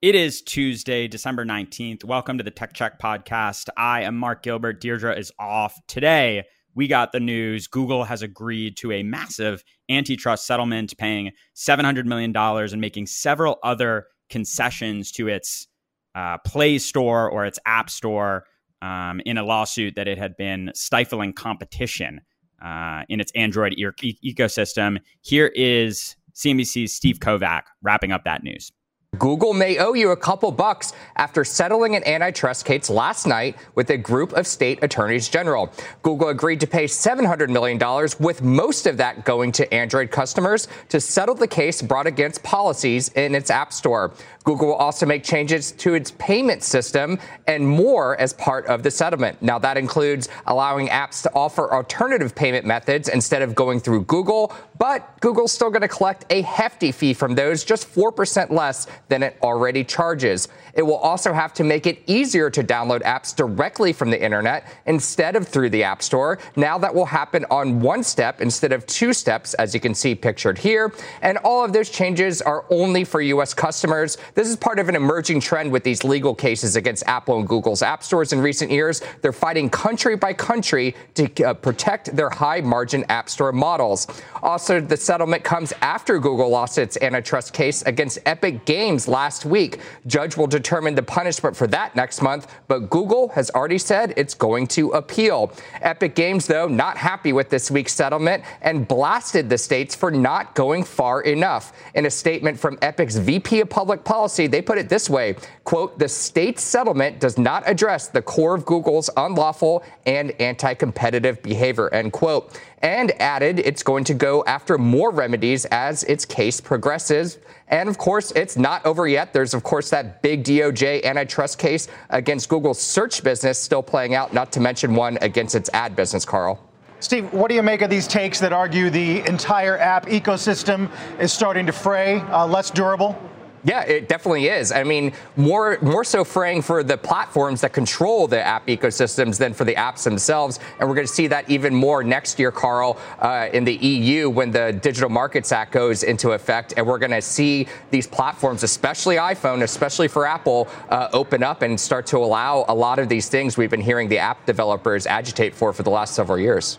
It is Tuesday, December 19th. Welcome to the Tech Check podcast. I am Mark Gilbert. Deirdre is off. Today, we got the news Google has agreed to a massive antitrust settlement, paying $700 million and making several other concessions to its uh, Play Store or its App Store um, in a lawsuit that it had been stifling competition uh, in its Android e- ecosystem. Here is CNBC's Steve Kovach wrapping up that news. Google may owe you a couple bucks after settling an antitrust case last night with a group of state attorneys general. Google agreed to pay $700 million, with most of that going to Android customers to settle the case brought against policies in its App Store. Google will also make changes to its payment system and more as part of the settlement. Now, that includes allowing apps to offer alternative payment methods instead of going through Google, but Google's still going to collect a hefty fee from those, just 4% less than it already charges. It will also have to make it easier to download apps directly from the internet instead of through the App Store. Now that will happen on one step instead of two steps, as you can see pictured here. And all of those changes are only for U.S. customers. This is part of an emerging trend with these legal cases against Apple and Google's app stores in recent years. They're fighting country by country to uh, protect their high margin app store models. Also, the settlement comes after Google lost its antitrust case against Epic Games last week. Judge will determine the punishment for that next month, but Google has already said it's going to appeal. Epic Games, though, not happy with this week's settlement and blasted the states for not going far enough. In a statement from Epic's VP of Public Policy, they put it this way quote, the state settlement does not address the core of Google's unlawful and anti competitive behavior, end quote. And added it's going to go after more remedies as its case progresses. And of course, it's not over yet. There's, of course, that big DOJ antitrust case against Google's search business still playing out, not to mention one against its ad business, Carl. Steve, what do you make of these takes that argue the entire app ecosystem is starting to fray, uh, less durable? Yeah, it definitely is. I mean, more more so fraying for the platforms that control the app ecosystems than for the apps themselves. And we're going to see that even more next year, Carl, uh, in the EU when the Digital Markets Act goes into effect. And we're going to see these platforms, especially iPhone, especially for Apple, uh, open up and start to allow a lot of these things we've been hearing the app developers agitate for for the last several years.